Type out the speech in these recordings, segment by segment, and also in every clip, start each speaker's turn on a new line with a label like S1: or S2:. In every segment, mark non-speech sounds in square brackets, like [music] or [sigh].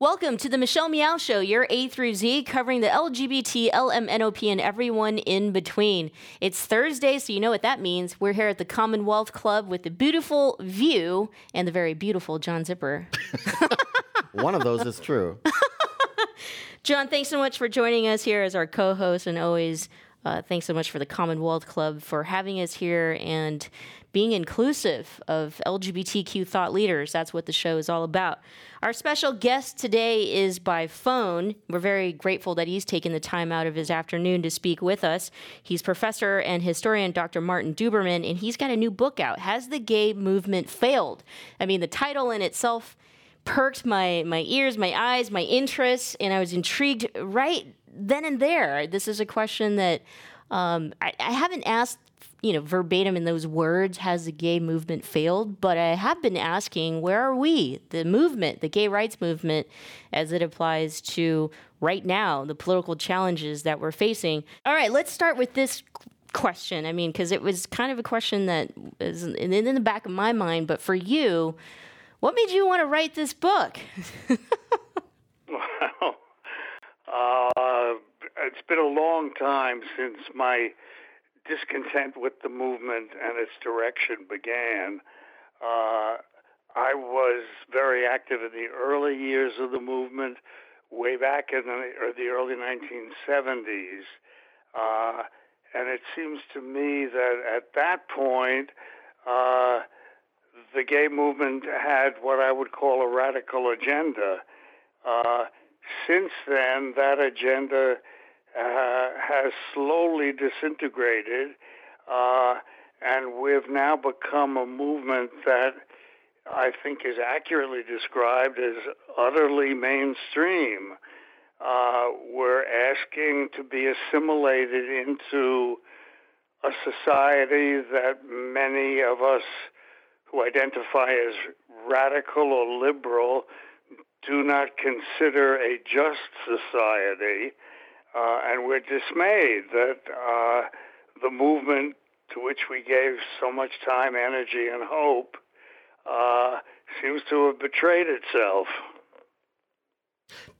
S1: Welcome to the Michelle Meow Show, your A through Z, covering the LGBT, LMNOP, and everyone in between. It's Thursday, so you know what that means. We're here at the Commonwealth Club with the beautiful view and the very beautiful John Zipperer. [laughs]
S2: One of those is true. [laughs]
S1: John, thanks so much for joining us here as our co host, and always uh, thanks so much for the Commonwealth Club for having us here and being inclusive of LGBTQ thought leaders. That's what the show is all about. Our special guest today is by phone. We're very grateful that he's taken the time out of his afternoon to speak with us. He's professor and historian Dr. Martin Duberman, and he's got a new book out Has the Gay Movement Failed? I mean, the title in itself perked my, my ears, my eyes, my interests, and I was intrigued right then and there. This is a question that um, I, I haven't asked you know, verbatim in those words, has the gay movement failed? But I have been asking, where are we, the movement, the gay rights movement, as it applies to right now, the political challenges that we're facing? All right, let's start with this question. I mean, because it was kind of a question that is in, in the back of my mind, but for you, what made you want to write this book? [laughs]
S3: well, [laughs] uh, it's been a long time since my discontent with the movement and its direction began. Uh, I was very active in the early years of the movement, way back in the, the early 1970s. Uh, and it seems to me that at that point, uh, the gay movement had what I would call a radical agenda. Uh, since then, that agenda uh, has slowly disintegrated, uh, and we've now become a movement that I think is accurately described as utterly mainstream. Uh, we're asking to be assimilated into a society that many of us who identify as radical or liberal do not consider a just society. Uh, and we're dismayed that uh, the movement to which we gave so much time, energy, and hope uh, seems to have betrayed itself.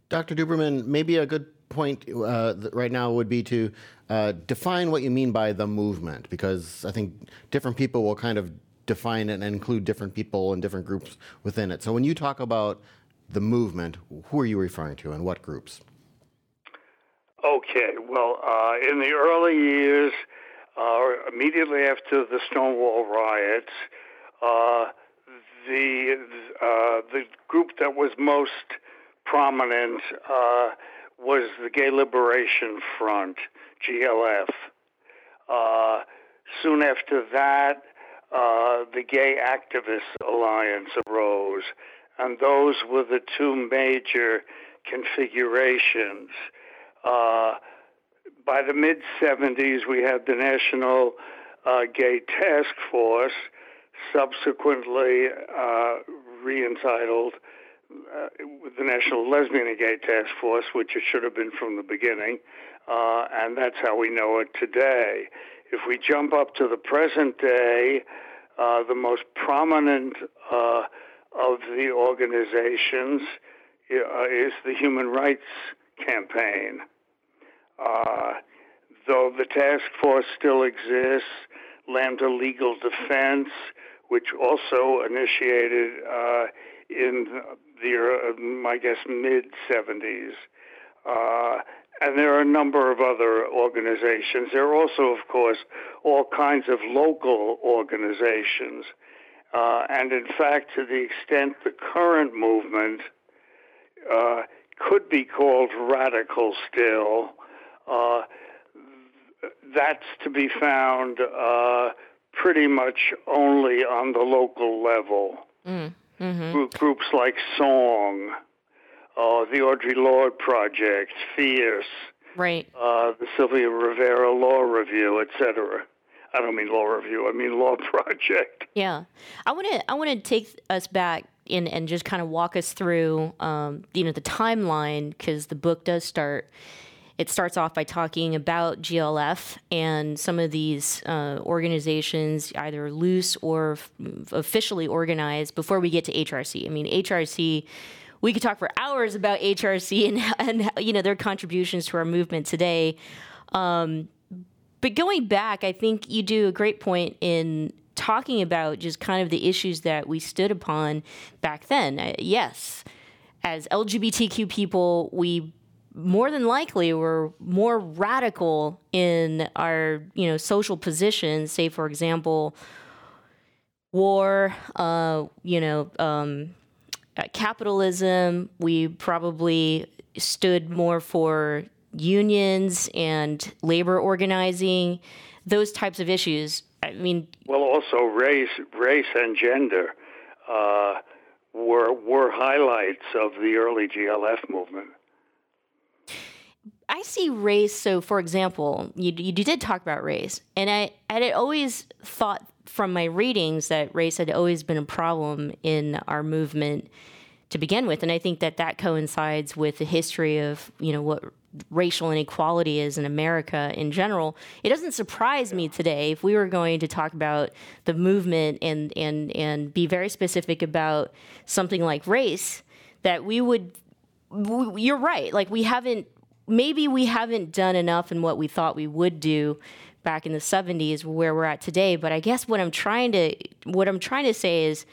S2: Dr. Duberman, maybe a good point uh, right now would be to uh, define what you mean by the movement, because I think different people will kind of define it and include different people and different groups within it. So when you talk about the movement, who are you referring to and what groups?
S3: Okay, well, uh, in the early years, uh, immediately after the Stonewall riots, uh, the uh, the group that was most prominent uh, was the Gay Liberation Front, GLF. Uh, soon after that, the Gay Activists Alliance arose, and those were the two major configurations. Uh, by the mid 70s, we had the National uh, Gay Task Force, subsequently uh, re entitled uh, the National Lesbian and Gay Task Force, which it should have been from the beginning, uh, and that's how we know it today. If we jump up to the present day, uh, the most prominent uh, of the organizations uh, is the Human Rights Campaign. Uh, though the task force still exists, Lambda Legal Defense, which also initiated uh, in the, uh, I guess, mid 70s. Uh, and there are a number of other organizations. There are also, of course, all kinds of local organizations. Uh, and in fact, to the extent the current movement uh, could be called radical still, uh, that's to be found uh, pretty much only on the local level. Mm, mm-hmm. groups like Song, uh, the Audre Lorde Project, Fierce,
S1: right?
S3: Uh, the Sylvia Rivera Law Review, etc. I don't mean law review. I mean law [laughs] project.
S1: Yeah, I want to. I want to take us back in and just kind of walk us through, um, you know, the timeline because the book does start it starts off by talking about GLF and some of these uh, organizations, either loose or f- officially organized, before we get to HRC. I mean, HRC we could talk for hours about HRC [laughs] and and you know their contributions to our movement today. Um, but going back, I think you do a great point in talking about just kind of the issues that we stood upon back then. Uh, yes, as LGBTQ people, we more than likely were more radical in our you know social positions. Say, for example, war, uh, you know, um, uh, capitalism. We probably stood more for unions and labor organizing, those types of issues. I mean,
S3: well, also race, race and gender uh, were were highlights of the early GLF movement.
S1: I see race. So, for example, you, you did talk about race, and I, I had always thought from my readings that race had always been a problem in our movement to begin with, and I think that that coincides with the history of you know what racial inequality is in America in general. It doesn't surprise me today if we were going to talk about the movement and and and be very specific about something like race that we would. You're right. Like we haven't maybe we haven't done enough in what we thought we would do back in the 70s where we're at today but i guess what i'm trying to what i'm trying to say is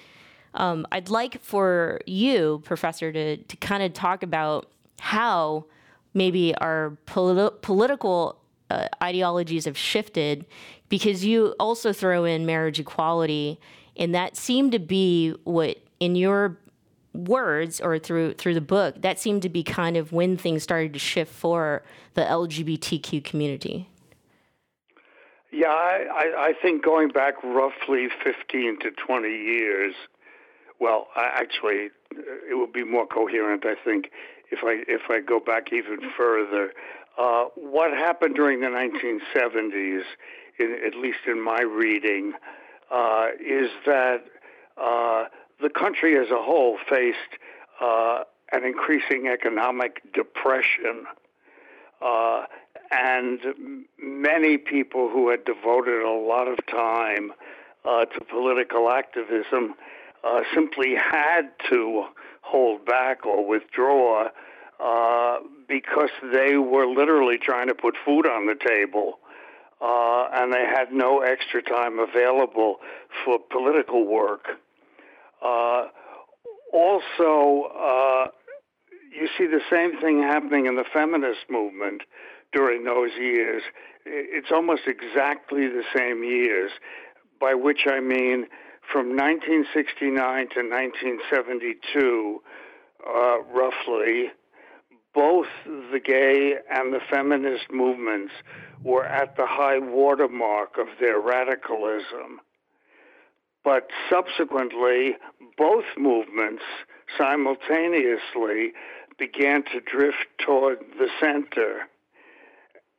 S1: um, i'd like for you professor to, to kind of talk about how maybe our politi- political uh, ideologies have shifted because you also throw in marriage equality and that seemed to be what in your words or through through the book that seemed to be kind of when things started to shift for the LGBTQ community.
S3: Yeah, I, I think going back roughly 15 to 20 years, well, actually, it would be more coherent, I think, if I if I go back even further. Uh, what happened during the 1970s, in, at least in my reading, uh, is that uh, the country as a whole faced uh, an increasing economic depression. Uh, and many people who had devoted a lot of time uh, to political activism uh, simply had to hold back or withdraw uh, because they were literally trying to put food on the table. Uh, and they had no extra time available for political work. Uh, also, uh, you see the same thing happening in the feminist movement during those years. It's almost exactly the same years, by which I mean from 1969 to 1972, uh, roughly, both the gay and the feminist movements were at the high watermark of their radicalism. But subsequently, both movements simultaneously began to drift toward the center.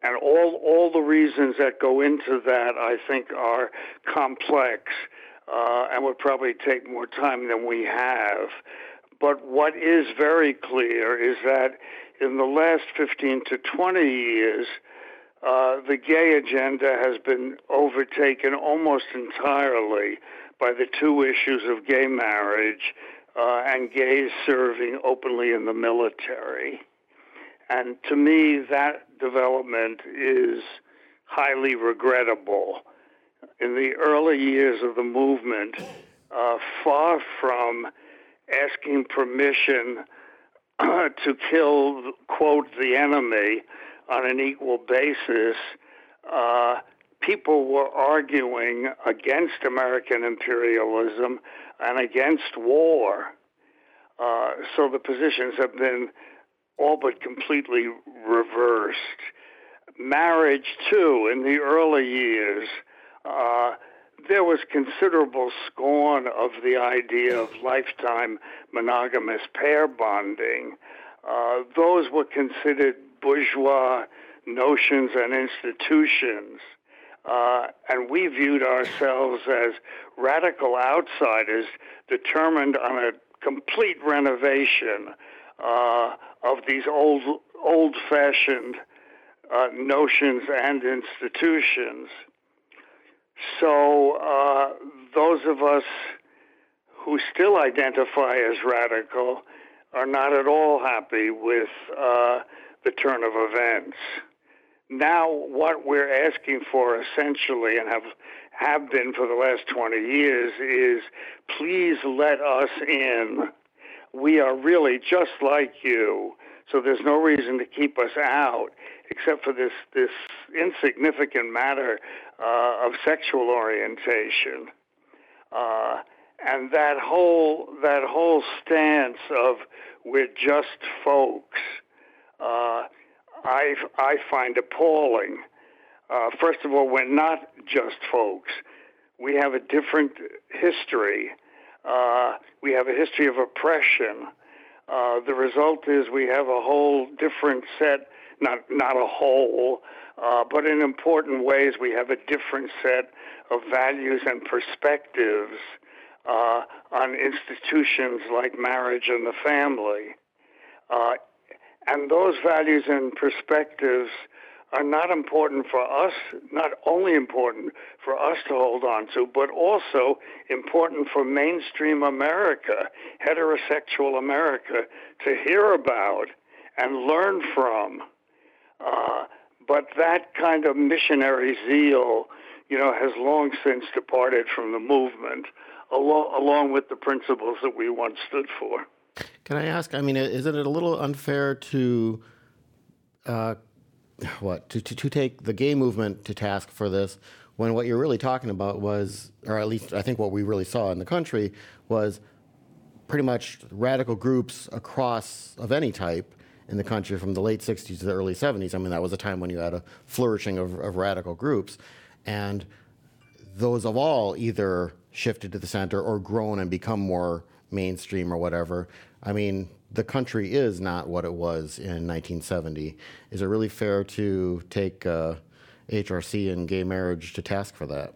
S3: And all, all the reasons that go into that, I think, are complex uh, and would probably take more time than we have. But what is very clear is that in the last 15 to 20 years, uh, the gay agenda has been overtaken almost entirely by the two issues of gay marriage uh, and gays serving openly in the military. And to me, that development is highly regrettable. In the early years of the movement, uh, far from asking permission uh, to kill, quote, the enemy on an equal basis, uh, people were arguing against American imperialism and against war. Uh, so the positions have been all but completely reversed. Marriage, too, in the early years, uh, there was considerable scorn of the idea of lifetime monogamous pair bonding. Uh, those were considered bourgeois notions and institutions. Uh, and we viewed ourselves as radical outsiders determined on a complete renovation uh, of these old, old-fashioned uh, notions and institutions. So uh, those of us who still identify as radical are not at all happy with uh, the turn of events. Now, what we're asking for essentially, and have have been for the last 20 years, is please let us in. We are really just like you, so there's no reason to keep us out, except for this this insignificant matter uh, of sexual orientation. Uh, and that whole that whole stance of we're just folks, uh, I I find appalling. Uh, first of all, we're not just folks. We have a different history. Uh, we have a history of oppression. Uh, the result is we have a whole different set, not not a whole, uh, but in important ways we have a different set of values and perspectives uh, on institutions like marriage and the family. Uh, and those values and perspectives are not important for us, not only important for us to hold on to, but also important for mainstream America, heterosexual America, to hear about and learn from. That kind of missionary zeal, you know, has long since departed from the movement along, along with the principles that we once stood for.
S2: Can I ask? I mean, isn't it a little unfair to uh, what to, to, to take the gay movement to task for this when what you're really talking about was, or at least I think what we really saw in the country was pretty much radical groups across of any type in the country from the late 60s to the early 70s. I mean, that was a time when you had a flourishing of, of radical groups. And those of all either shifted to the center or grown and become more mainstream or whatever. I mean, the country is not what it was in 1970. Is it really fair to take uh, HRC and gay marriage to task for that?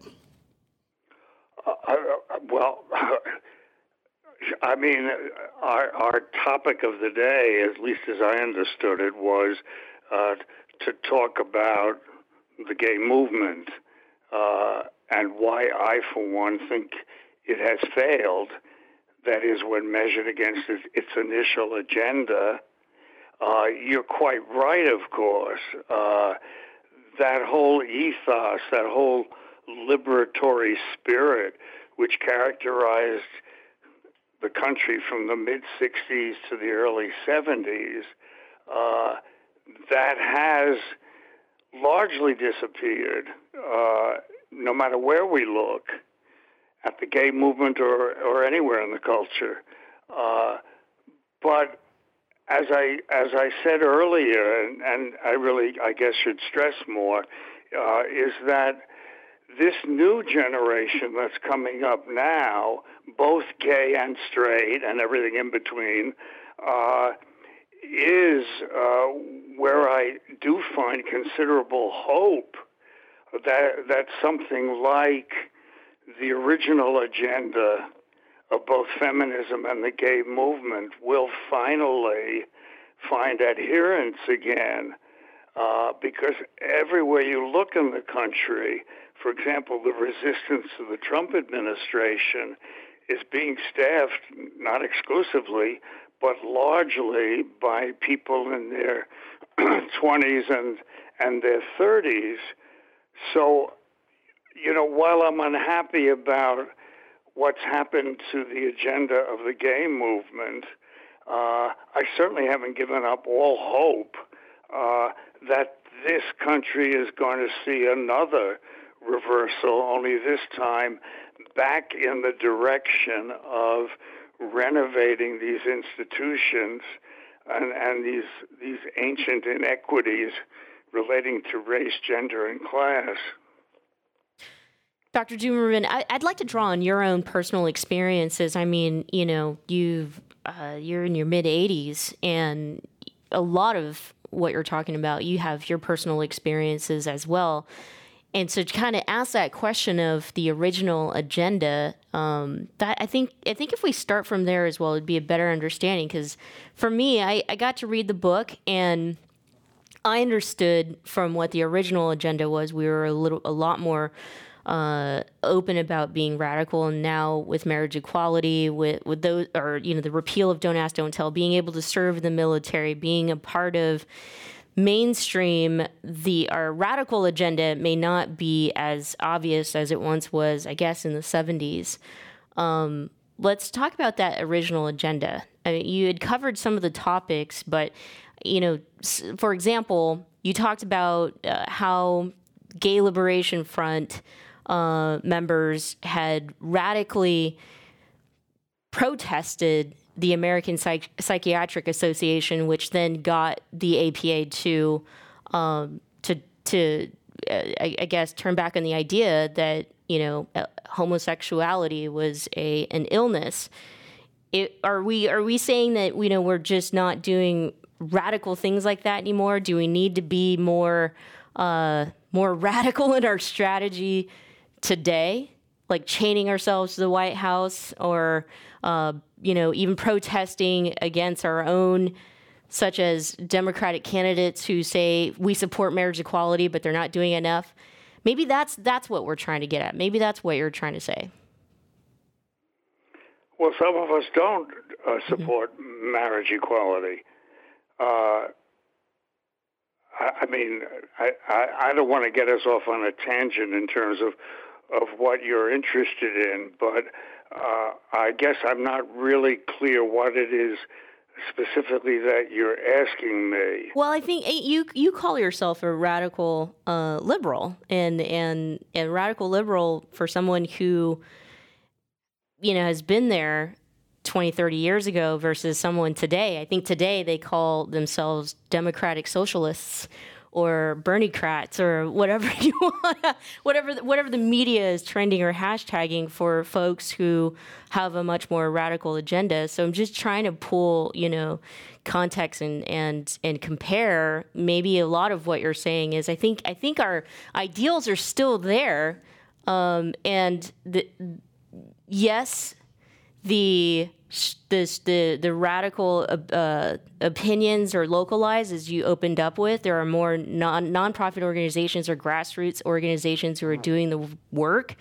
S3: Uh, uh well, I mean, our, our topic of the day, at least as I understood it, was uh, to talk about the gay movement uh, and why I, for one, think it has failed. That is, when measured against its, its initial agenda. Uh, you're quite right, of course. Uh, that whole ethos, that whole liberatory spirit, which characterized the country from the mid 60s to the early 70s, uh, that has largely disappeared. Uh, no matter where we look, at the gay movement or, or anywhere in the culture. Uh, but as I as I said earlier, and, and I really I guess should stress more, uh, is that this new generation that's coming up now, both gay and straight and everything in between, uh, is uh, where I do find considerable hope that that something like the original agenda of both feminism and the gay movement will finally find adherence again. Uh, because everywhere you look in the country, for example, the resistance to the Trump administration is being staffed not exclusively, but largely by people in their [clears throat] 20s and, and their 30s so, you know, while I'm unhappy about what's happened to the agenda of the gay movement, uh, I certainly haven't given up all hope uh, that this country is going to see another reversal, only this time back in the direction of renovating these institutions and, and these these ancient inequities relating to race, gender, and class.
S1: Dr. Duberman, I, would like to draw on your own personal experiences. I mean, you know, you've uh, you're in your mid 80s, and a lot of what you're talking about, you have your personal experiences as well. And so, to kind of ask that question of the original agenda, um, that I think I think if we start from there as well, it'd be a better understanding. Because for me, I, I got to read the book and I understood from what the original agenda was, we were a little, a lot more uh, open about being radical, and now with marriage equality, with with those, or you know, the repeal of Don't Ask, Don't Tell, being able to serve the military, being a part of mainstream, the our radical agenda may not be as obvious as it once was. I guess in the '70s. Um, let's talk about that original agenda. I mean, you had covered some of the topics, but you know, for example, you talked about uh, how Gay Liberation Front uh, members had radically protested the American Psych- Psychiatric Association, which then got the APA to um, to to uh, I, I, guess turn back on the idea that you know uh, homosexuality was a an illness. It, are we are we saying that you know we're just not doing radical things like that anymore? Do we need to be more uh, more [laughs] radical in our strategy today, like chaining ourselves to the White House, or uh, you know even [laughs] protesting against our own? Such as Democratic candidates who say we support marriage equality, but they're not doing enough. Maybe that's that's what we're trying to get at. Maybe that's what you're trying to say.
S3: Well, some of us don't uh, mm-hmm. support mm-hmm. marriage equality. Uh, I, I, mean, I, I, I don't want to get us off on a tangent in terms of of what you're interested in, but uh, I guess I'm not really clear what it is specifically that you're asking me.
S1: Well, I think eh, you you call yourself a radical uh, liberal, and and and radical liberal for someone who you know has been there 20 30 years ago versus someone today i think today they call themselves democratic socialists or Berniecrats or whatever [laughs] you want, whatever whatever the media is trending or hashtagging for folks who have a much more radical agenda. So I'm just trying to pull, you know, context and and and compare. Maybe a lot of what you're saying is I think I think our ideals are still there, um, and the yes, the this the the radical uh, opinions or localized as you opened up with. There are more non nonprofit organizations or grassroots organizations who are doing the work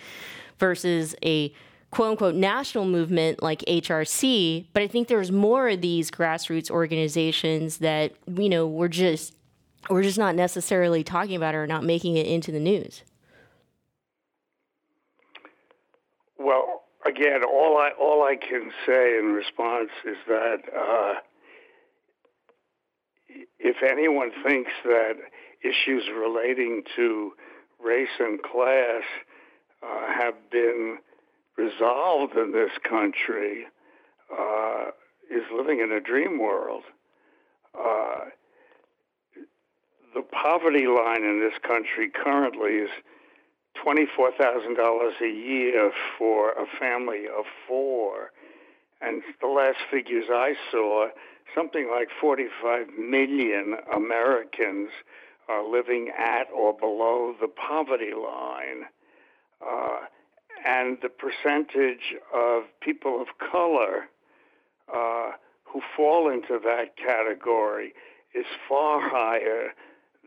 S1: versus a quote unquote national movement like HRC. But I think there's more of these grassroots organizations that you know we're just we're just not necessarily talking about or not making it into the news.
S3: Well, again, all I all I can say in response is that uh, if anyone thinks that issues relating to race and class uh, have been resolved in this country, uh, is living in a dream world. Uh, the poverty line in this country currently is $24,000 a year for a family of four. And the last figures I saw, something like 45 million Americans are living at or below the poverty line. Uh, and the percentage of people of color uh, who fall into that category is far higher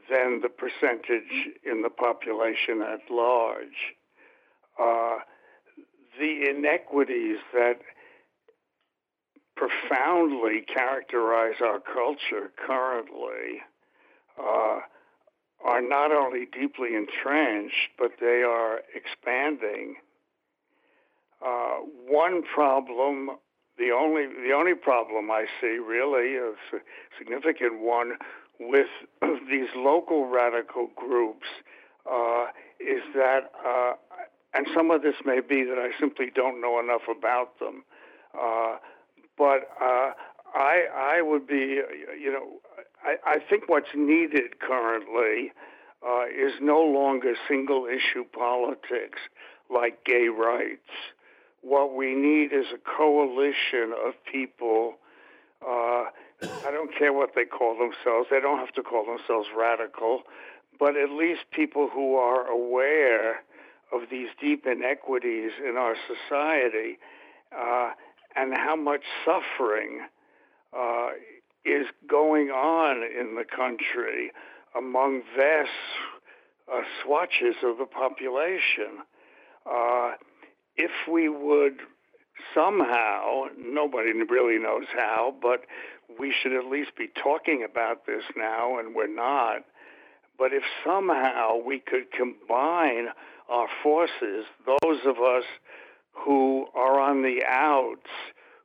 S3: than the percentage in the population at large. Uh, the inequities that profoundly characterize our culture currently uh, are not only deeply entrenched, but they are expanding. Uh, one problem, the only the only problem I see really, a significant one, with [clears throat] these local radical groups uh, is that, uh, and some of this may be that I simply don't know enough about them, uh, but uh, I, I would be, you know, I, I think what's needed currently uh, is no longer single issue politics like gay rights. What we need is a coalition of people uh, I don't care what they call themselves. They don't have to call themselves radical, but at least people who are aware of these deep inequities in our society uh, and how much suffering uh, is going on in the country among vast uh, swatches of the population. uh, if we would somehow, nobody really knows how, but we should at least be talking about this now, and we're not. But if somehow we could combine our forces, those of us who are on the outs,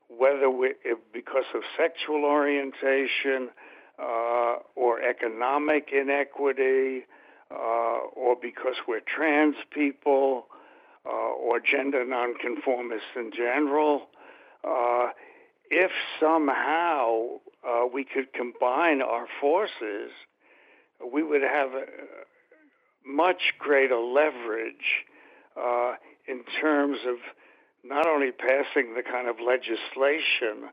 S3: whether we, because of sexual orientation uh, or economic inequity, uh, or because we're trans people, uh, or gender nonconformists in general, uh, if somehow uh, we could combine our forces, we would have a much greater leverage uh, in terms of not only passing the kind of legislation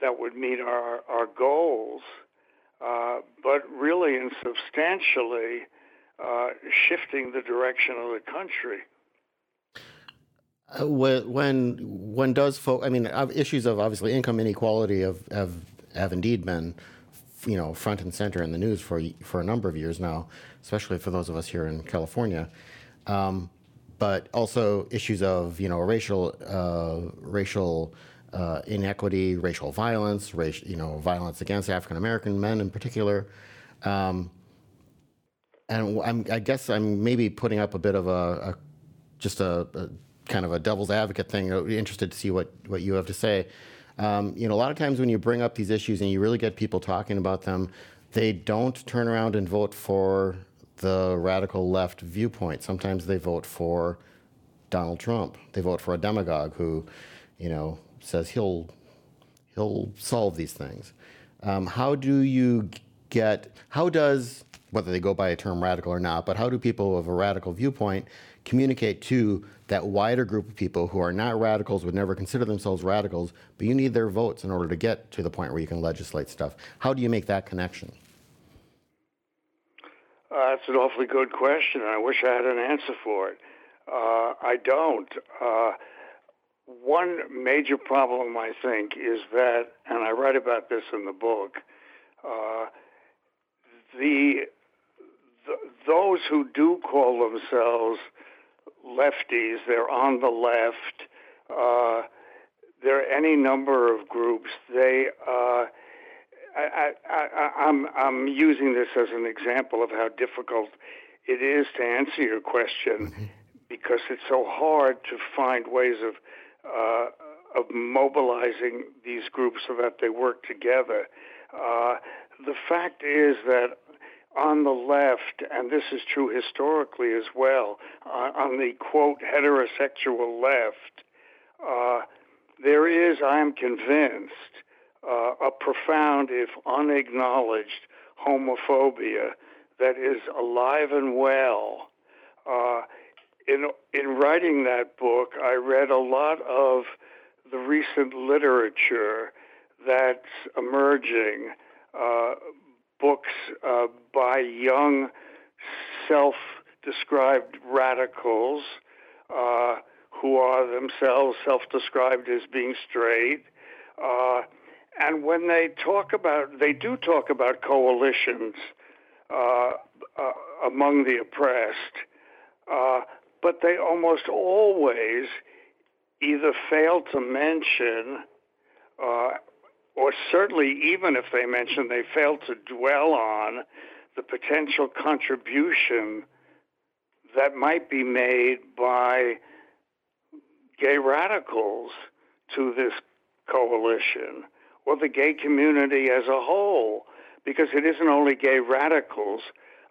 S3: that would meet our, our goals, uh, but really and substantially uh, shifting the direction of the country.
S2: When when does folk? I mean, issues of obviously income inequality have have have indeed been, you know, front and center in the news for for a number of years now, especially for those of us here in California. Um, but also issues of you know racial uh, racial uh, inequity, racial violence, race, you know violence against African American men in particular. Um, and I'm, i guess I'm maybe putting up a bit of a, a just a, a kind of a devil's advocate thing. Be interested to see what, what you have to say. Um, you know, a lot of times when you bring up these issues and you really get people talking about them, they don't turn around and vote for the radical left viewpoint. Sometimes they vote for Donald Trump. They vote for a demagogue who, you know, says he'll he'll solve these things. Um, how do you get? How does whether they go by a term radical or not, but how do people of a radical viewpoint communicate to that wider group of people who are not radicals, would never consider themselves radicals, but you need their votes in order to get to the point where you can legislate stuff. How do you make that connection?
S3: Uh, that's an awfully good question. And I wish I had an answer for it. Uh, I don't. Uh, one major problem, I think, is that, and I write about this in the book, uh, the, the those who do call themselves lefties, they're on the left. Uh, there are any number of groups. They, uh, I, I, I'm, I'm using this as an example of how difficult it is to answer your question mm-hmm. because it's so hard to find ways of, uh, of mobilizing these groups so that they work together. Uh, the fact is that on the left, and this is true historically as well, uh, on the quote heterosexual left, uh, there is, I am convinced, uh, a profound, if unacknowledged, homophobia that is alive and well. Uh, in in writing that book, I read a lot of the recent literature that's emerging, uh, books uh, by young self described radicals uh, who are themselves self described as being straight. Uh, and when they talk about, they do talk about coalitions uh, uh, among the oppressed, uh, but they almost always either fail to mention or certainly even if they mention they fail to dwell on the potential contribution that might be made by gay radicals to this coalition or the gay community as a whole, because it isn't only gay radicals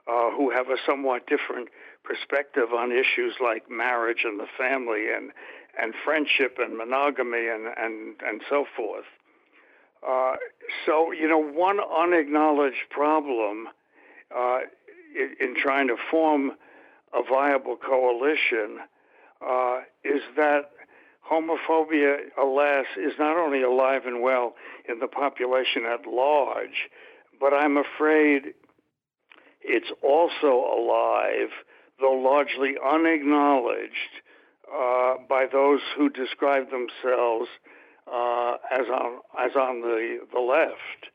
S3: uh, who have a somewhat different perspective on issues like marriage and the family and, and friendship and monogamy and, and, and so forth. Uh, so, you know, one unacknowledged problem uh, in, in, trying to form a viable coalition uh, is that homophobia, alas, is not only alive and well in the population at large, but I'm afraid it's also alive, though largely unacknowledged, uh, by those who describe themselves uh, as on as on the the left.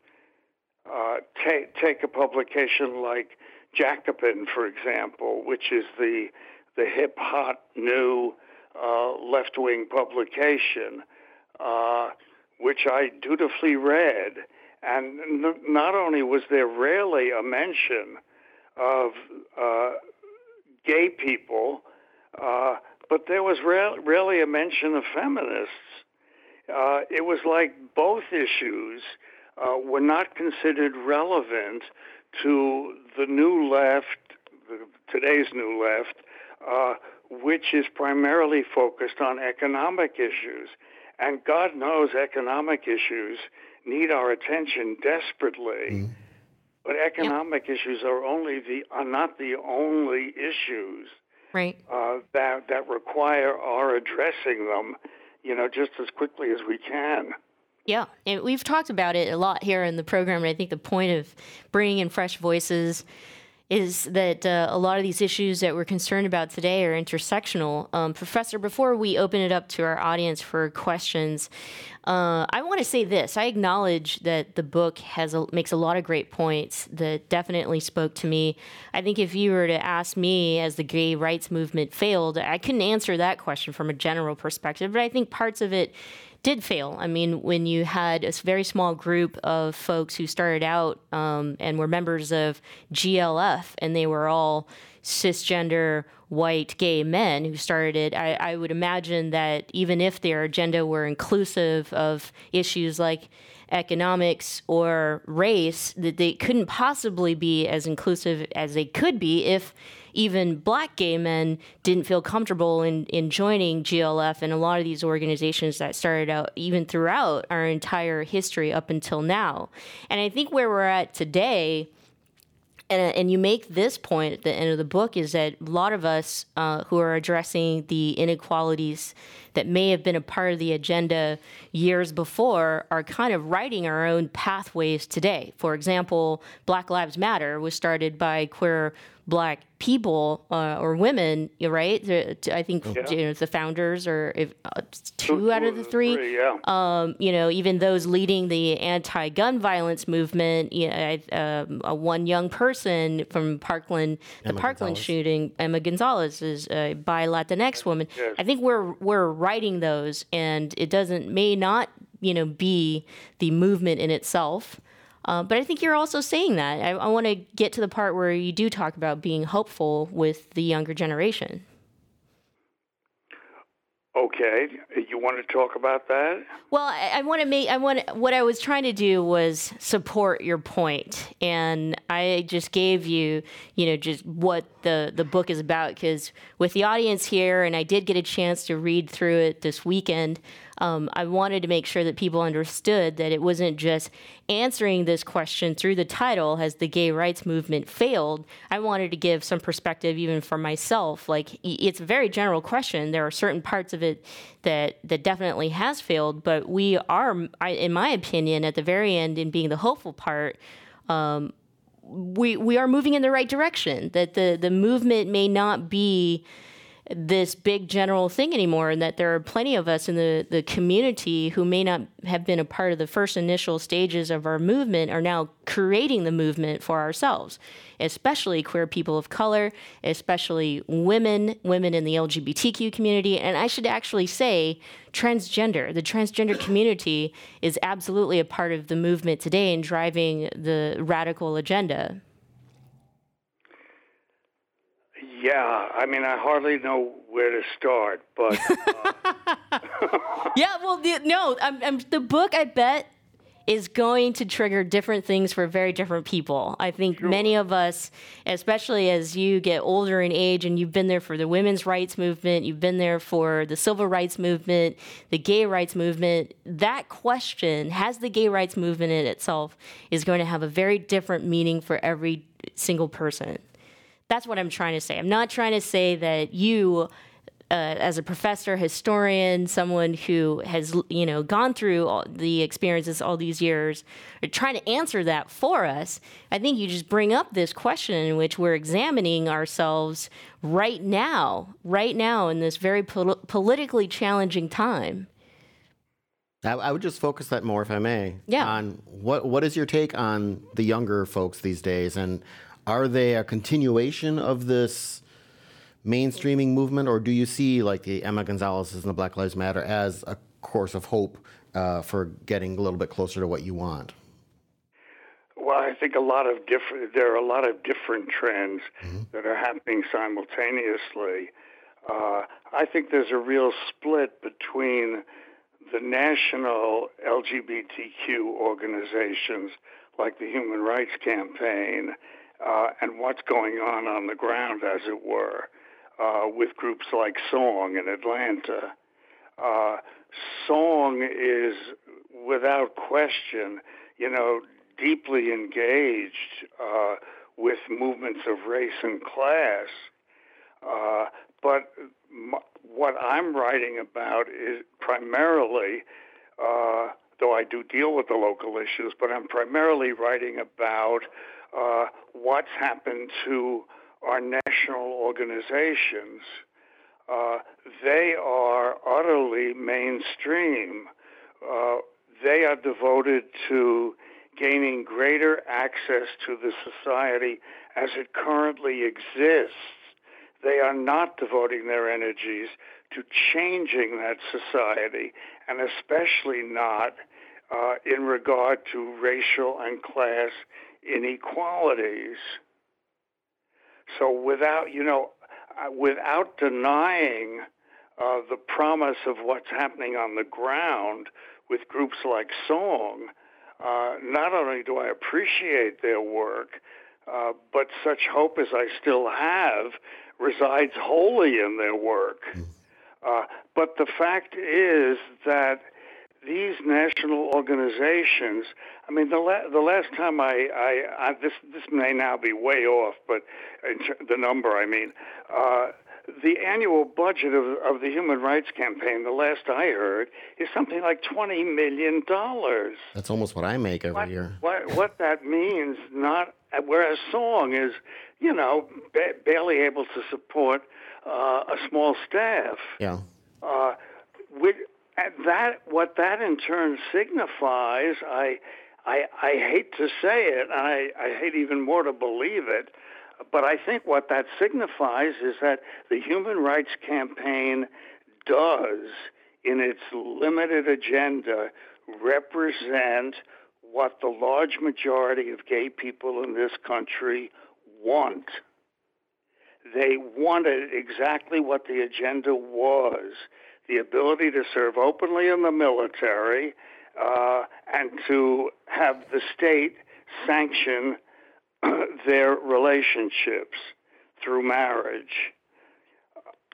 S3: Uh, take take a publication like Jacobin, for example, which is the the hip hot new uh, left wing publication, uh, which I dutifully read. And n- not only was there rarely a mention of uh, gay people, uh, but there was re- rarely a mention of feminists. Uh, it was like both issues uh, were not considered relevant to the new left, today's new left, uh, which is primarily focused on economic issues. And God knows economic issues need our attention desperately. Mm. But economic yep. issues are only the are not the only issues
S1: right.
S3: Uh, that that require our addressing them, you know, just as quickly as we can.
S1: Yeah, and we've talked about it a lot here in the program. And I think the point of bringing in fresh voices is that uh, a lot of these issues that we're concerned about today are intersectional. Um, Professor, before we open it up to our audience for questions, uh, I want to say this. I acknowledge that the book has a, makes a lot of great points that definitely spoke to me. I think if you were to ask me, as the gay rights movement failed, I couldn't answer that question from a general perspective, but I think parts of it did fail. I mean, when you had a very small group of folks who started out um, and were members of GLF, and they were all cisgender white gay men who started it, I, I would imagine that even if their agenda were inclusive of issues like economics or race, that they couldn't possibly be as inclusive as they could be if even black gay men didn't feel comfortable in, in joining GLF and a lot of these organizations that started out even throughout our entire history up until now. And I think where we're at today and, and you make this point at the end of the book is that a lot of us uh, who are addressing the inequalities that may have been a part of the agenda years before are kind of writing our own pathways today. For example, Black Lives Matter was started by queer black people uh, or women, right? I think yeah. you know, the founders or if, uh, two out of the three.
S3: three yeah.
S1: um, you know, even those leading the anti-gun violence movement. You know, um, one young person from Parkland, the Parkland Gonzalez. shooting, Emma Gonzalez is a bi Latinx woman. Yes. I think we're we're writing those, and it doesn't may not you know be the movement in itself uh, but I think you're also saying that. I, I want to get to the part where you do talk about being hopeful with the younger generation.
S3: Okay, you want to talk about that?
S1: Well, I, I want to make. I want what I was trying to do was support your point, and I just gave you, you know, just what the the book is about. Because with the audience here, and I did get a chance to read through it this weekend um, I wanted to make sure that people understood that it wasn't just answering this question through the title has the gay rights movement failed. I wanted to give some perspective even for myself. Like it's a very general question. There are certain parts of it that that definitely has failed, but we are, in my opinion, at the very end in being the hopeful part. Um, we we are moving in the right direction. That the the movement may not be this big general thing anymore, and that there are plenty of us in the, the community who may not have been a part of the first initial stages of our movement are now creating the movement for ourselves, especially queer people of color, especially women, women in the LGBTQ community, and I should actually say transgender. The transgender community is absolutely a part of the movement today and driving the radical agenda.
S3: Yeah, I mean, I hardly know where to start, but.
S1: Uh... [laughs] yeah, well, the, no, I'm, I'm, the book, I bet, is going to trigger different things for very different people. I think sure. many of us, especially as you get older in age and you've been there for the women's rights movement, you've been there for the civil rights movement, the gay rights movement, that question, has the gay rights movement in itself, is going to have a very different meaning for every single person. That's what I'm trying to say. I'm not trying to say that you, uh, as a professor, historian, someone who has you know gone through all the experiences all these years, are trying to answer that for us. I think you just bring up this question in which we're examining ourselves right now, right now in this very pol- politically challenging time.
S2: I would just focus that more, if I may,
S1: yeah.
S2: on what what is your take on the younger folks these days, and are they a continuation of this mainstreaming movement, or do you see like the Emma Gonzalez's and the Black Lives Matter as a course of hope uh, for getting a little bit closer to what you want?
S3: Well, I think a lot of different. There are a lot of different trends mm-hmm. that are happening simultaneously. Uh, I think there's a real split between the national LGBTQ organizations like the Human Rights Campaign uh, and what's going on on the ground, as it were, uh, with groups like Song in Atlanta. Uh, Song is, without question, you know, deeply engaged uh, with movements of race and class. Uh, but m- what I'm writing about is primarily, uh, though I do deal with the local issues, but I'm primarily writing about uh, what's happened to our national organizations. Uh, they are utterly mainstream. Uh, they are devoted to gaining greater access to the society as it currently exists. They are not devoting their energies to changing that society, and especially not uh, in regard to racial and class inequalities. So, without, you know, uh, without denying uh, the promise of what's happening on the ground with groups like Song, uh, not only do I appreciate their work, uh, but such hope as I still have resides wholly in their work. Hmm. Uh, but the fact is that these national organizations, I mean, the, la- the last time I, I, I, this, this may now be way off, but the number, I mean, uh, the annual budget of, of the Human Rights Campaign, the last I heard, is something like twenty million dollars.
S2: That's almost what I make every
S3: what,
S2: year.
S3: What, what that means, not whereas Song is, you know, ba- barely able to support uh, a small staff.
S2: Yeah.
S3: Uh, with, that, what that in turn signifies, I, I, I hate to say it, I, I hate even more to believe it but I think what that signifies is that the Human Rights Campaign does, in its limited agenda, represent what the large majority of gay people in this country want. They wanted exactly what the agenda was the ability to serve openly in the military uh, and to have the state sanction [clears throat] their relationships through marriage.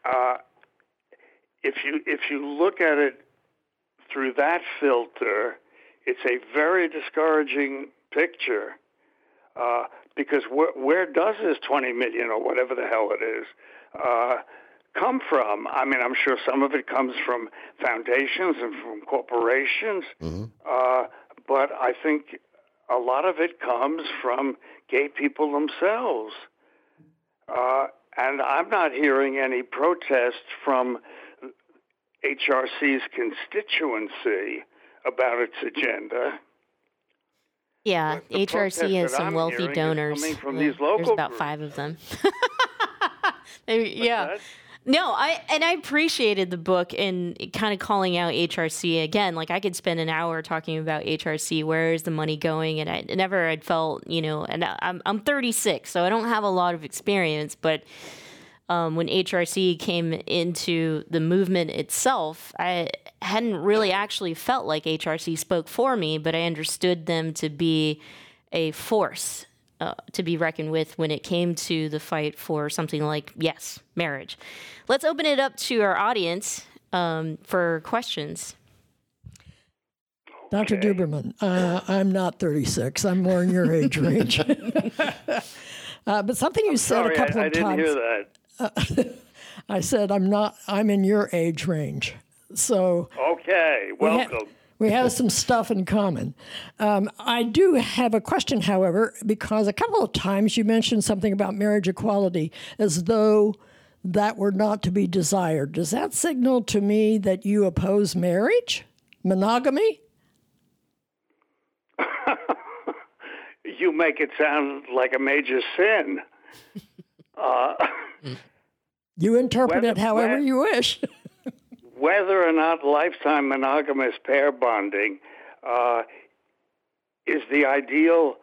S3: Uh, if you if you look at it through that filter, it's a very discouraging picture uh, because where, does this 20 million or whatever the hell it is uh, come from? I mean, I'm sure some of it comes from foundations and from corporations, mm-hmm. uh, but I think a lot of it comes from gay people themselves. Uh, and I'm not hearing any protest from HRC's constituency about its agenda.
S1: Yeah, the HRC has some wealthy donors.
S3: From
S1: yeah,
S3: these local
S1: there's about
S3: groups.
S1: five of them. [laughs] yeah. No, I and I appreciated the book and kind of calling out HRC again. Like I could spend an hour talking about HRC. Where is the money going? And I never had felt, you know, and I'm I'm 36, so I don't have a lot of experience. But um, when HRC came into the movement itself, I hadn't really actually felt like HRC spoke for me, but I understood them to be a force uh, to be reckoned with when it came to the fight for something like, yes, marriage. Let's open it up to our audience um, for questions.
S4: Dr. Duberman, uh, I'm not 36. I'm more in your [laughs] age range. [laughs] uh, but something you
S3: I'm
S4: said
S3: sorry,
S4: a couple
S3: I,
S4: of
S3: I
S4: times.
S3: didn't hear
S4: that. [laughs] I said I'm not. I'm in your age range. So
S3: okay, welcome
S4: we have some stuff in common. Um, I do have a question, however, because a couple of times you mentioned something about marriage equality as though that were not to be desired. Does that signal to me that you oppose marriage, monogamy? [laughs]
S3: you make it sound like a major sin. Uh, [laughs]
S4: You interpret
S3: Whether-
S4: it however
S3: whe-
S4: you wish. [laughs]
S3: whether or not lifetime monogamous pair bonding uh, is the ideal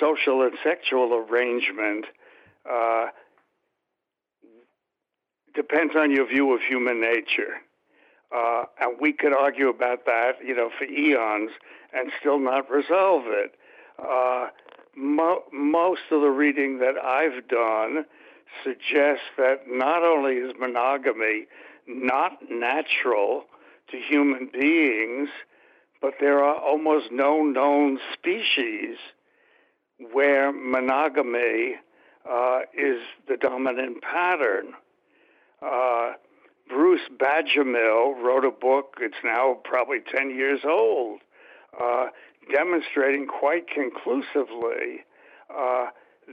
S3: social and sexual arrangement uh, depends on your view of human nature. Uh, and we could argue about that, you know, for eons and still not resolve it. Uh, mo- most of the reading that I've done suggests that not only is monogamy not natural to human beings, but there are almost no known species where monogamy uh, is the dominant pattern. Uh, Bruce Bagemihl wrote a book, it's now probably 10 years old, uh, demonstrating quite conclusively uh,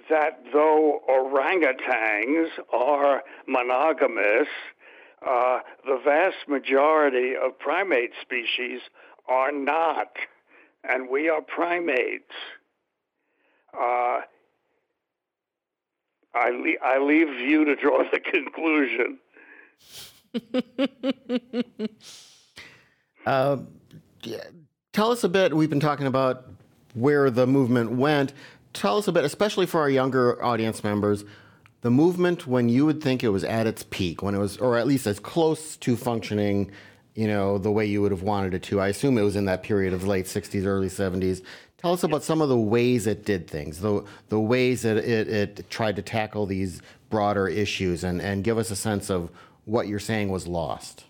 S3: that though orangutans are monogamous, uh, the vast majority of primate species are not, and we are primates. Uh, I, le- I leave you to draw [laughs] the conclusion. [laughs]
S2: Uh, tell us a bit. We've been talking about where the movement went. Tell us a bit, especially for our younger audience members, the movement when you would think it was at its peak, when it was, or at least as close to functioning, you know, the way you would have wanted it to. I assume it was in that period of late 60s, early 70s. Tell us about some of the ways it did things, the, the ways that it, it tried to tackle these broader issues, and, and give us a sense of what you're saying was lost.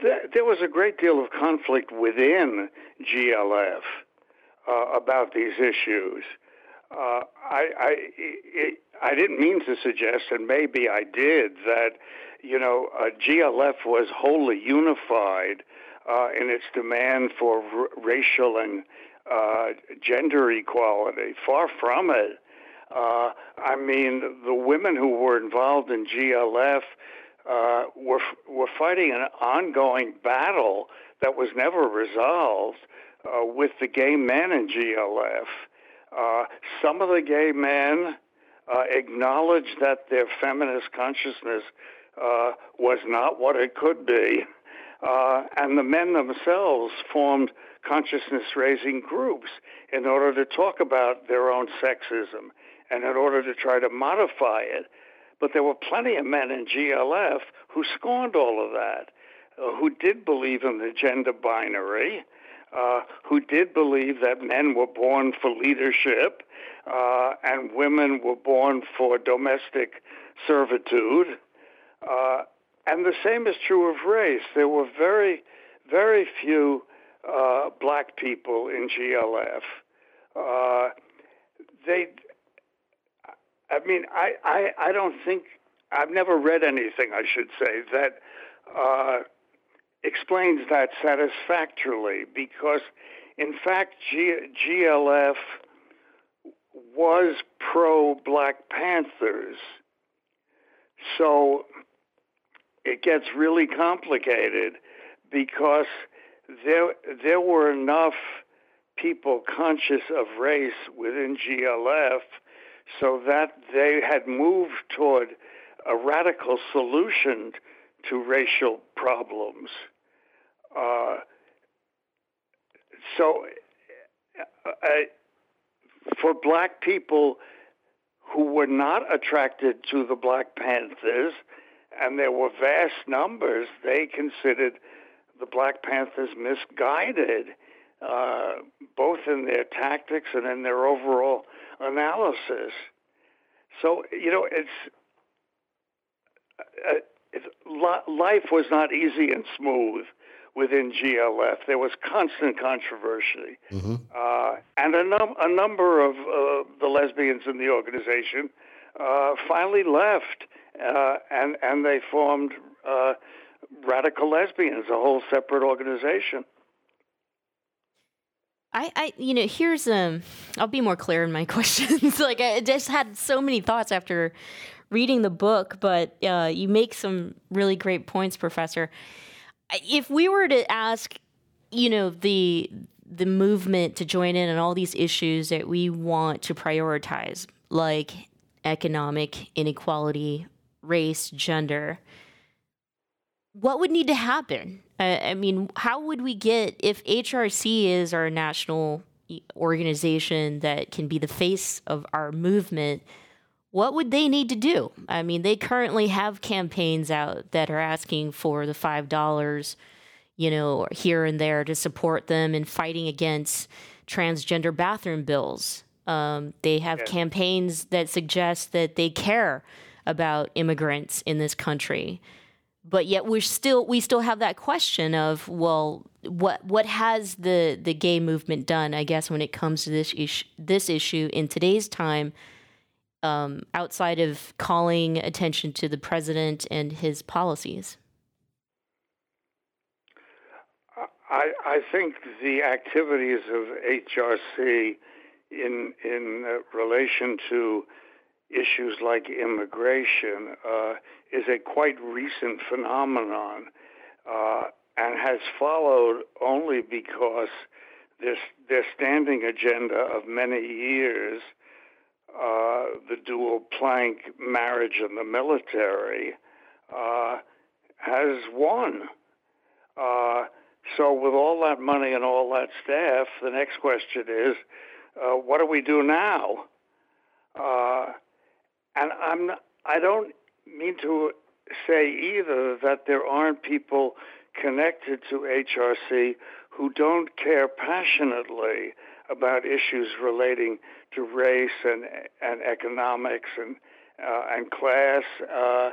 S3: There, was a great deal of conflict within GLF uh, about these issues. Uh, I, I, it, I didn't mean to suggest, and maybe I did, that you know uh, GLF was wholly unified uh, in its demand for r- racial and uh, gender equality. Far from it. Uh, I mean, the women who were involved in GLF were were fighting an ongoing battle that was never resolved with the gay men in GLF. Uh, some of the gay men uh, acknowledged that their feminist consciousness uh, was not what it could be, uh, and the men themselves formed consciousness raising groups in order to talk about their own sexism and in order to try to modify it. But there were plenty of men in GLF who scorned all of that, uh, who did believe in the gender binary, uh, who did believe that men were born for leadership uh, and women were born for domestic servitude. Uh, and the same is true of race. There were very, very few uh, black people in GLF. Uh, they, I mean, I, I, I don't think, I've never read anything, I should say, that uh, explains that satisfactorily because, in fact, G- GLF was pro Black Panthers. So it gets really complicated because there, there were enough people conscious of race within GLF so that they had moved toward a radical solution to racial problems. Uh, so, uh, uh, for black people who were not attracted to the Black Panthers, and there were vast numbers, they considered the Black Panthers misguided, uh, both in their tactics and in their overall analysis. So, you know, it's, uh, life was not easy and smooth within GLF. There was constant controversy.
S2: Mm-hmm.
S3: Uh, and a, num- a number of uh, the lesbians in the organization uh, finally left, uh, and, and they formed uh, Radical Lesbians, a whole separate organization.
S1: I, I, you know, here's um, I'll be more clear in my [laughs] questions. like I just had so many thoughts after reading the book, but uh, you make some really great points, Professor. If we were to ask, you know, the the movement to join in on all these issues that we want to prioritize, like economic inequality, race, gender. What would need to happen? I mean, how would we get if HRC is our national organization that can be the face of our movement? What would they need to do? I mean, they currently have campaigns out that are asking for the five dollars, you know, here and there to support them in fighting against transgender bathroom bills. Um, they have yeah. campaigns that suggest that they care about immigrants in this country but yet we're still we still have that question of well what what has the the gay movement done i guess when it comes to this issue this issue in today's time um, outside of calling attention to the president and his policies?
S3: I, I think the activities of HRC in in uh, relation to issues like immigration uh, is a quite recent phenomenon uh, and has followed only because this their standing agenda of many years, uh, the dual plank marriage and the military, uh, has won. Uh, so, with all that money and all that staff, the next question is, uh, what do we do now? and I'm I don't mean to say either that there aren't people connected to HRC who don't care passionately about issues relating to race and and economics and uh, and class uh,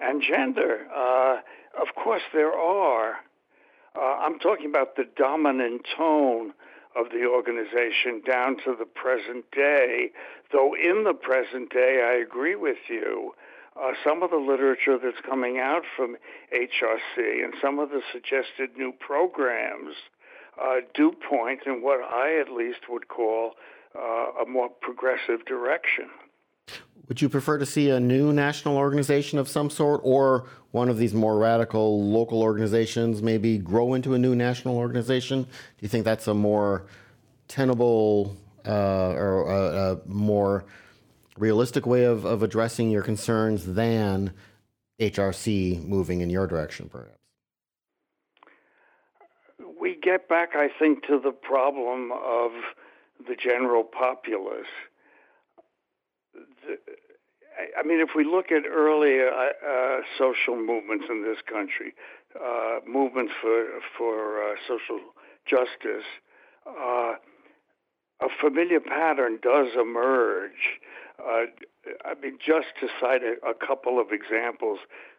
S3: and gender. Uh, of course, there are. Uh, I'm talking about the dominant tone of the organization down to the present day. Though in the present day, I agree with you. Uh, some of the literature that's coming out from HRC and some of the suggested new programs uh, point in what I at least would call uh, a more progressive direction.
S2: Would you prefer to see a new national organization of some sort or one of these more radical local organizations maybe grow into a new national organization? Do you think that's a more tenable uh, or a, a, more realistic way of, of addressing your concerns than HRC moving in your direction, perhaps?
S3: Get back, I think, to the problem of the general populace the, I mean, if we look at early uh, uh, social movements in this country, uh, movements for for uh, social justice, uh, a familiar pattern does emerge. Uh, I mean, just to cite a, a, couple of examples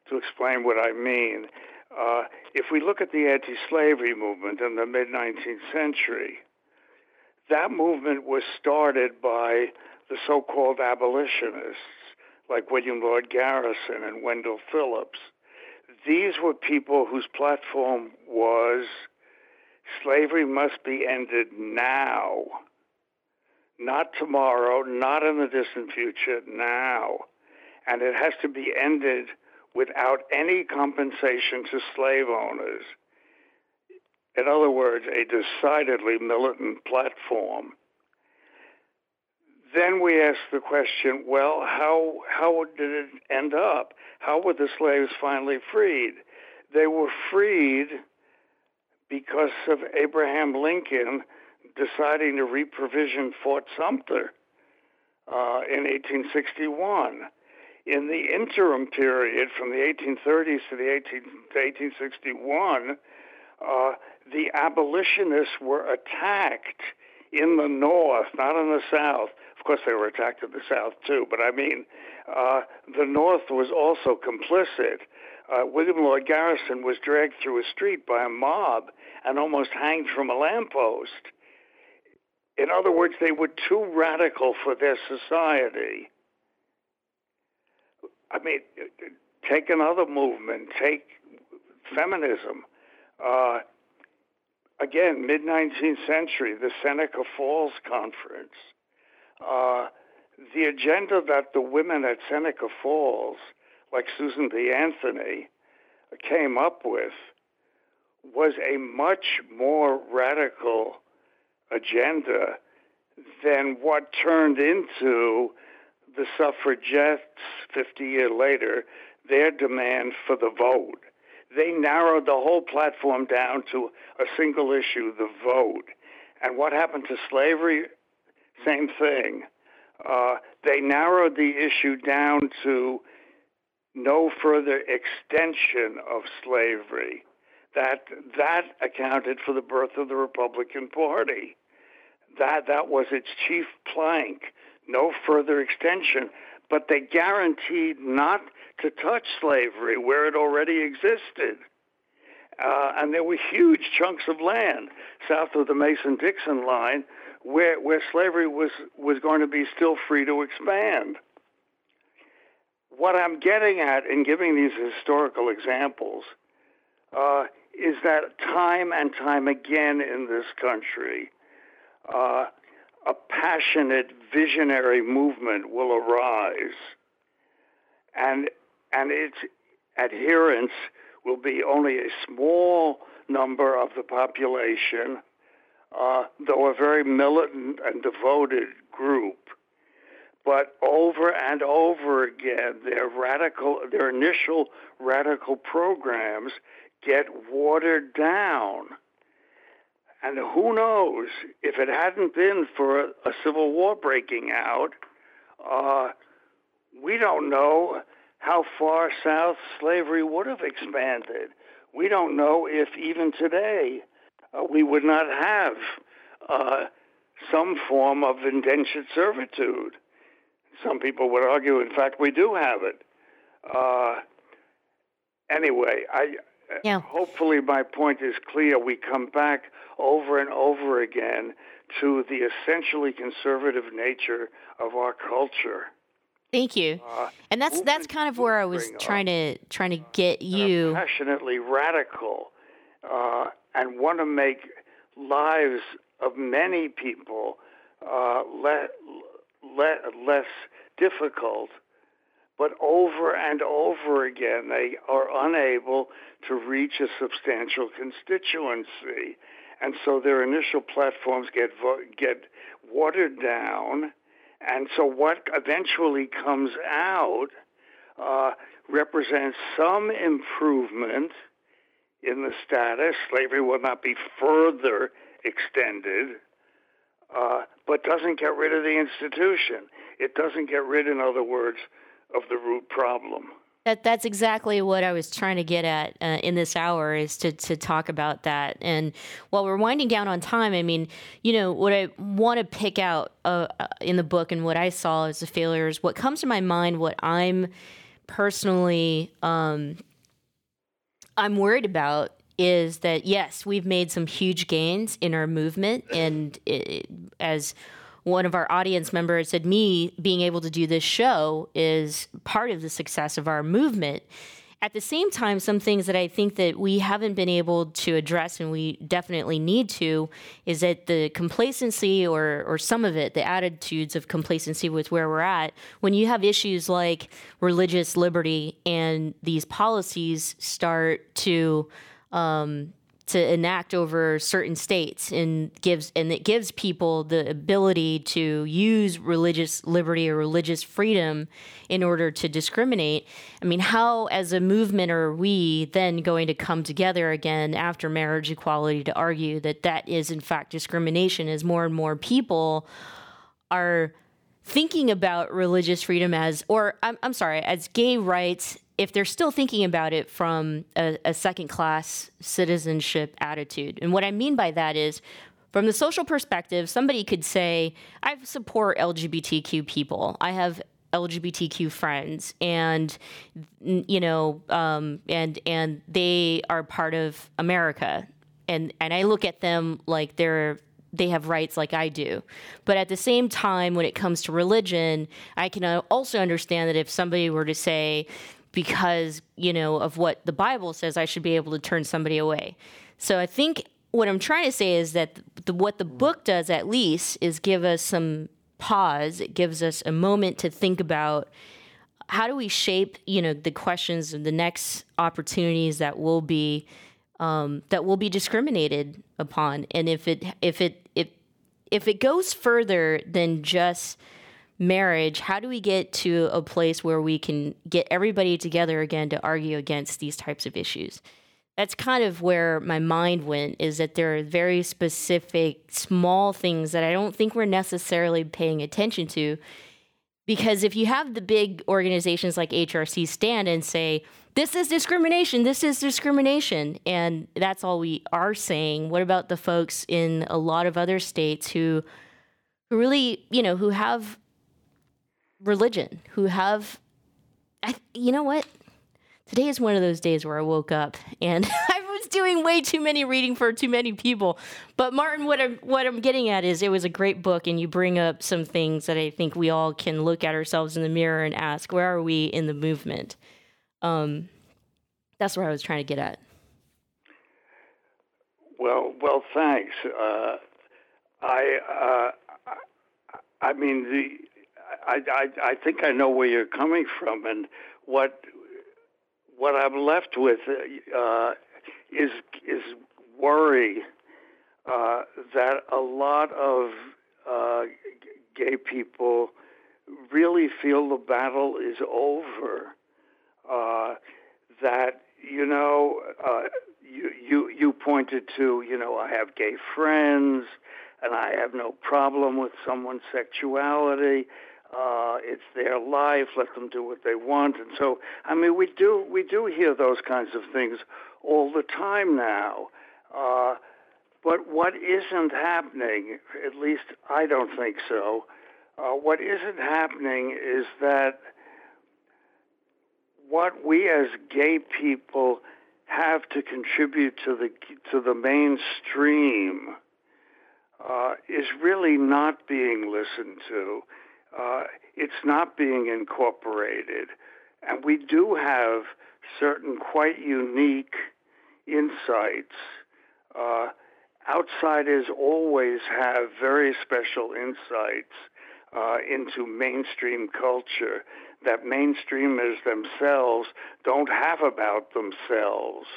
S3: to explain what I mean. Uh, if we look at the anti-slavery movement in the mid 19th century, that movement was started by the so-called abolitionists like William Lloyd Garrison and Wendell Phillips. These were people whose platform was slavery must be ended now, not tomorrow, not in the distant future, now. And it has to be ended without any compensation to slave owners. In other words, a decidedly militant platform then we ask the question, well, how how did it end up? How were the slaves finally freed? They were freed because of Abraham Lincoln deciding to reprovision Fort Sumter uh, in 1861. In the interim period from the 1830s to the 18, to 1861, uh, the abolitionists were attacked in the North, not in the South, of course, they were attacked in the South too, but I mean, uh, the North was also complicit. Uh, William Lloyd Garrison was dragged through a street by a mob and almost hanged from a lamppost. In other words, they were too radical for their society. I mean, take another movement, take feminism. Uh, again, mid 19th century, the Seneca Falls Conference uh, the agenda that the women at Seneca Falls, like Susan B. Anthony, came up with was a much more radical agenda than what turned into the suffragettes 50 years later, their demand for the vote. They narrowed the whole platform down to a single issue, the vote. And what happened to slavery? Same thing. Uh, they narrowed the issue down to no further extension of slavery. That that accounted for the birth of the Republican Party. That that was its chief plank. No further extension, but they guaranteed not to touch slavery where it already existed. Uh, and there were huge chunks of land south of the Mason-Dixon line where where slavery was was going to be still free to expand. What I'm getting at in giving these historical examples uh, is that time and time again in this country, uh, a passionate, visionary movement will arise, and and its adherents will be only a small number of the population, uh, though a very militant and devoted group. But over and over again, their radical, their initial radical programs get watered down. And who knows if it hadn't been for a, a civil war breaking out, uh, we don't know how far south slavery would have expanded. We don't know if even today uh, we would not have uh, some form of indentured servitude. Some people would argue, in fact, we do have it. Uh, anyway, I yeah. hopefully my point is clear. We come back over and over again to the essentially conservative nature of our culture.
S1: Thank you. Uh, and that's that's kind of where I was trying to trying to get you
S3: passionately radical uh, and want to make lives of many people uh, le- le- less difficult. But over and over again, they are unable to reach a substantial constituency, and so their initial platforms get vo- get watered down and so what eventually comes out uh, represents some improvement in the status. Slavery will not be further extended, uh, but doesn't get rid of the institution. It doesn't get rid, in other words, of the root problem.
S1: That that's exactly what I was trying to get at uh, in this hour is to to talk about that. And while we're winding down on time, I mean, you know, what I want to pick out uh, uh, in the book and what I saw as the failures, what comes to my mind, what I'm personally um, I'm worried about is that yes, we've made some huge gains in our movement, and it, as one of our audience members said, me being able to do this show is part of the success of our movement. At the same time, some things that I think that we haven't been able to address and we definitely need to is that the complacency or or some of it, the attitudes of complacency with where we're at, when you have issues like religious liberty and these policies start to um, to enact over certain states and gives and it gives people the ability to use religious liberty or religious freedom in order to discriminate. I mean how as a movement are we then going to come together again after marriage equality to argue that that is in fact discrimination as more and more people are thinking about religious freedom as or i'm, I'm sorry as gay rights if they're still thinking about it from a, a second class citizenship attitude. And what I mean by that is, from the social perspective, somebody could say, I support LGBTQ people. I have LGBTQ friends, and you know, um, and and they are part of America, and and I look at them like they're they have rights like I do. But at the same time, when it comes to religion, I can also understand that if somebody were to say, because, you know, of what the Bible says, I should be able to turn somebody away. So I think what I'm trying to say is that the, what the book does, at least, is give us some pause. It gives us a moment to think about how do we shape, you know, the questions and the next opportunities that will be um, that will be discriminated upon, and if it if it if it goes further than just marriage, how do we get to a place where we can get everybody together again to argue against these types of issues? That's kind of where my mind went is that there are very specific small things that I don't think we're necessarily paying attention to. Because if you have the big organizations like HRC stand and say, this is discrimination, this is discrimination, and that's all we are saying, what about the folks in a lot of other states who who really, you know, who have religion, who have, I, you know what? Today is one of those days where I woke up and [laughs] I was doing way too many reading for too many people. But Martin, what I'm what I'm getting at is it was a great book, and you bring up some things that I think we all can look at ourselves in the mirror and ask, where are we in the movement? Um, that's where I was trying to get at.
S3: Well, well, thanks. Uh, I, uh, I mean, the, I, I, I think I know where you're coming from, and what what I'm left with uh, is is worry uh, that a lot of uh, gay people really feel the battle is over. Uh, that you know, uh, you you you pointed to you know I have gay friends, and I have no problem with someone's sexuality. Uh, it's their life. Let them do what they want. And so, I mean, we do we do hear those kinds of things all the time now. Uh, but what isn't happening, at least I don't think so. Uh, what isn't happening is that what we as gay people have to contribute to the to the mainstream uh, is really not being listened to uh, it's not being incorporated. And we do have certain quite unique insights. Uh, outsiders always have very special insights uh, into mainstream culture that mainstreamers themselves don't have about themselves.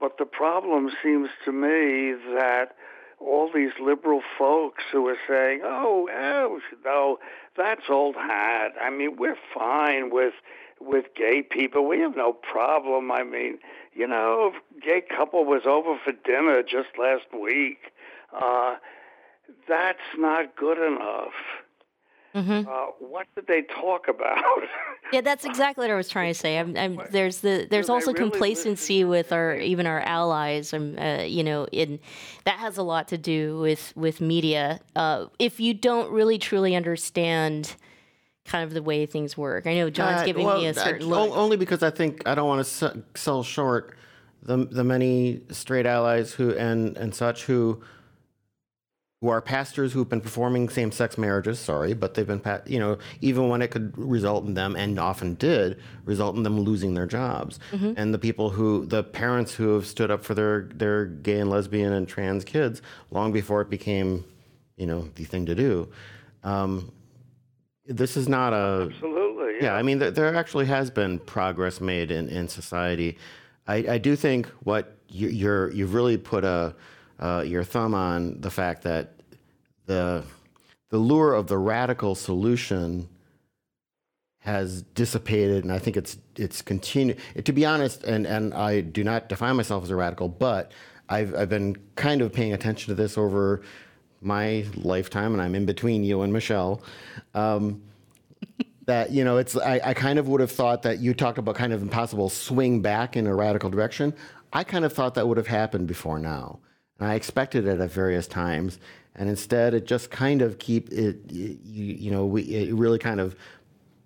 S3: But the problem seems to me that all these liberal folks who are saying, "Oh, oh, no, that's old hat. I mean, we're fine with with gay people. We have no problem. I mean, you know, a gay couple was over for dinner just last week. Uh, that's not good enough." Mm-hmm. Uh, what did they talk about? [laughs]
S1: yeah, that's exactly what I was trying to say. I'm, I'm, there's the there's also really complacency with our even our allies. Um, uh, you know, in that has a lot to do with with media. Uh, if you don't really truly understand kind of the way things work, I know John's uh, giving well, me a certain look.
S2: Only because I think I don't want to sell short the the many straight allies who and and such who who are pastors who've been performing same-sex marriages. Sorry, but they've been, you know, even when it could result in them, and often did result in them losing their jobs. Mm-hmm. And the people who, the parents who have stood up for their their gay and lesbian and trans kids long before it became, you know, the thing to do. Um, this is not
S3: a absolutely. Yeah,
S2: yeah I mean, there, there, actually has been progress made in in society. I, I do think what you, you're you've really put a uh, your thumb on the fact that the the lure of the radical solution has dissipated, and I think it's it's continued. To be honest, and and I do not define myself as a radical, but I've I've been kind of paying attention to this over my lifetime, and I'm in between you and Michelle. Um, [laughs] that you know, it's I, I kind of would have thought that you talked about kind of impossible swing back in a radical direction. I kind of thought that would have happened before now. And I expected it at various times, and instead it just kind of keep it. You, you know, we, it really kind of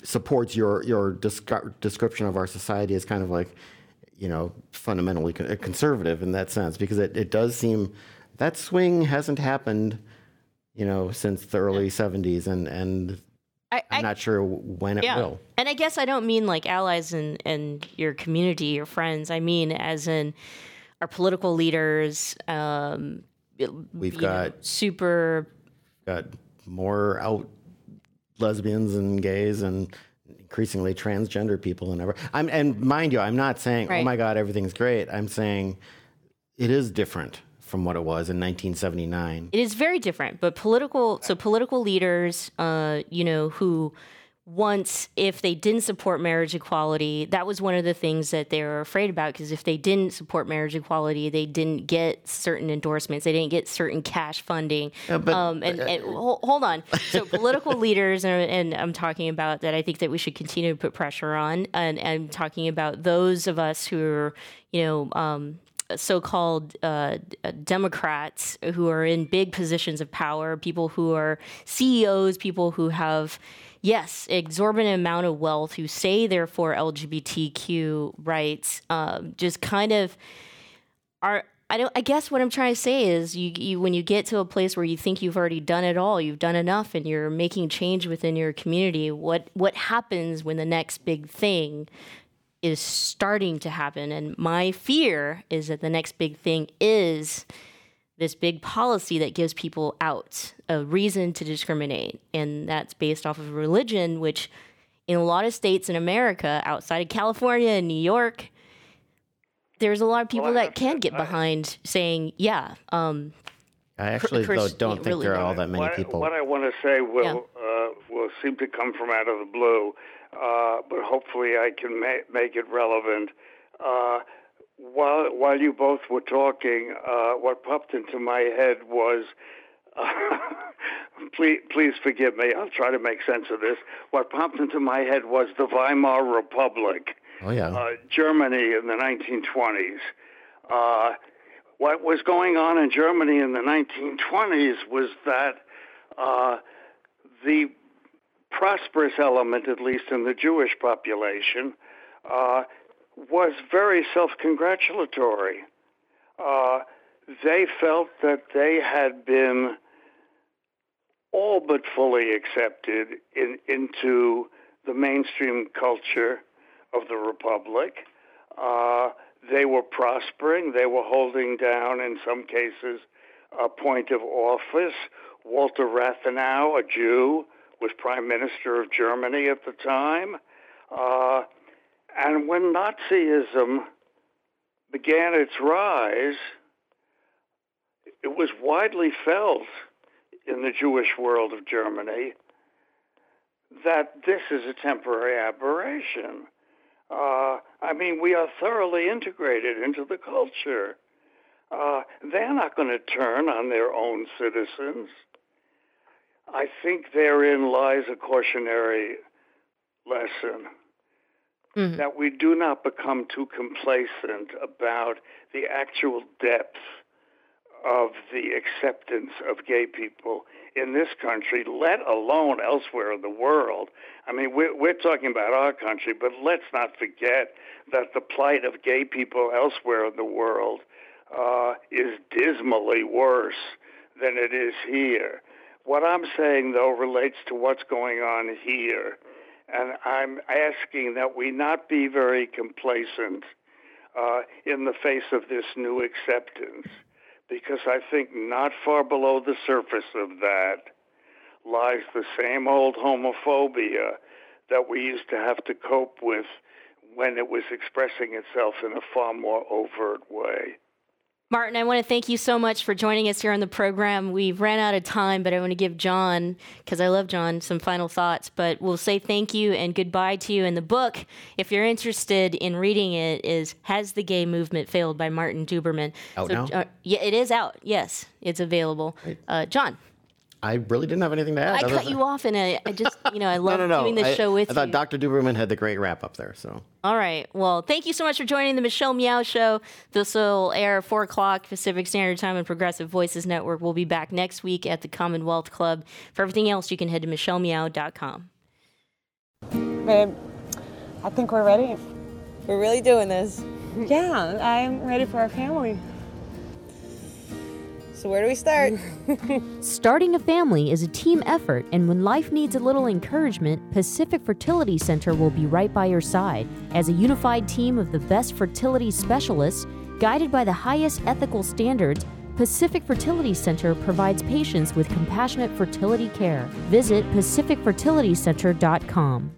S2: supports your your description of our society as kind of like, you know, fundamentally conservative in that sense, because it, it does seem that swing hasn't happened, you know, since the early '70s, and and I, am not sure when it yeah. will.
S1: And I guess I don't mean like allies and and your community, your friends. I mean as in our political leaders. Um,
S2: We've got
S1: know, super
S2: got more out lesbians and gays and increasingly transgender people and ever. I'm and mind you, I'm not saying oh right. oh my god everything's great. I'm saying it is different from what it was in 1979.
S1: It is very different, but political. So political leaders, uh, you know, who once if they didn't support marriage equality that was one of the things that they were afraid about because if they didn't support marriage equality they didn't get certain endorsements they didn't get certain cash funding.
S2: But-
S1: um, and, and hold, hold on. So [laughs] political leaders and, and i'm talking about that i think that we should continue to put pressure on and i'm talking about those of us who are you know um, so-called uh, Democrats who are in big positions of power, people who are CEOs, people who have, yes, exorbitant amount of wealth, who say they're for LGBTQ rights, um, just kind of are. I don't. I guess what I'm trying to say is, you, you when you get to a place where you think you've already done it all, you've done enough, and you're making change within your community. What what happens when the next big thing is starting to happen. And my fear is that the next big thing is this big policy that gives people out a reason to discriminate. And that's based off of religion, which in a lot of states in America, outside of California and New York, there's a lot of people
S3: Well,
S1: that can
S3: to-
S1: get
S3: I-
S1: behind saying, yeah, um,
S2: I actually though don't think
S1: really
S2: there are all that many
S3: what,
S2: people.
S3: What I want to say will uh, will seem to come from out of the blue, uh, but hopefully I can ma- make it relevant. Uh, while while you both were talking, uh, what popped into my head was. [laughs] please, please forgive me. I'll try to make sense of this. What popped into my head was the Weimar Republic
S2: oh yeah.
S3: uh, Germany in the 1920s. Uh, what was going on in Germany in the 1920s was that uh, the prosperous element, at least in the Jewish population, uh, was very self congratulatory. Uh, they felt that they had been all but fully accepted in, into the mainstream culture of the republic. Uh, they were prospering. They were holding down, in some cases, a point of office. Walter Rathenau, a Jew, was prime minister of Germany at the time. Uh, and when Nazism began its rise, it was widely felt in the Jewish world of Germany that this is a temporary aberration. Uh, I mean, we are thoroughly integrated into the culture. Uh, they're not going to turn on their own citizens. I think therein lies a cautionary lesson that we do not become too complacent about the actual depth of the acceptance of gay people in this country, let alone elsewhere in the world. I mean, we're, we're talking about our country, but let's not forget that the plight of gay people elsewhere in the world uh, is dismally worse than it is here. What I'm saying, though, relates to what's going on here. And I'm asking that we not be very complacent uh, in the face of this new acceptance because I think not far below the surface of that lies the same old homophobia that we used to have to cope with when it was expressing itself in a far more overt way.
S1: Martin, I want to thank you so much for joining us here on the program. We've ran out of time, but I want to give John, because I love John, some final thoughts. But we'll say thank you and goodbye to you. And the book, if you're interested in reading it, is Has the Gay Movement Failed by Martin Duberman.
S2: Out now?
S1: Uh, yeah, it is out. Yes, it's available. Uh, John,
S2: I really didn't have anything to add.
S1: I cut
S2: than-
S1: you off, and I, I just, [laughs] you know, I love
S2: no, no, no.
S1: doing this
S2: I,
S1: show with
S2: I thought
S1: you.
S2: Dr. Duberman had the great wrap up there. So
S1: All right. Well, thank you so much for joining the Michelle Meow Show. This will air 4 o'clock Pacific Standard Time on Progressive Voices Network. We'll be back next week at the Commonwealth Club. For everything else, you can head to michellemeow.com.
S5: Babe, I think we're ready.
S6: We're really doing this.
S5: Yeah, I'm ready for our family.
S6: So where do we start? [laughs]
S1: Starting a family is a team effort, and when life needs a little encouragement, Pacific Fertility Center will be right by your side. As a unified team of the best fertility specialists, guided by the highest ethical standards, Pacific Fertility Center provides patients with compassionate fertility care. Visit pacificfertilitycenter.com.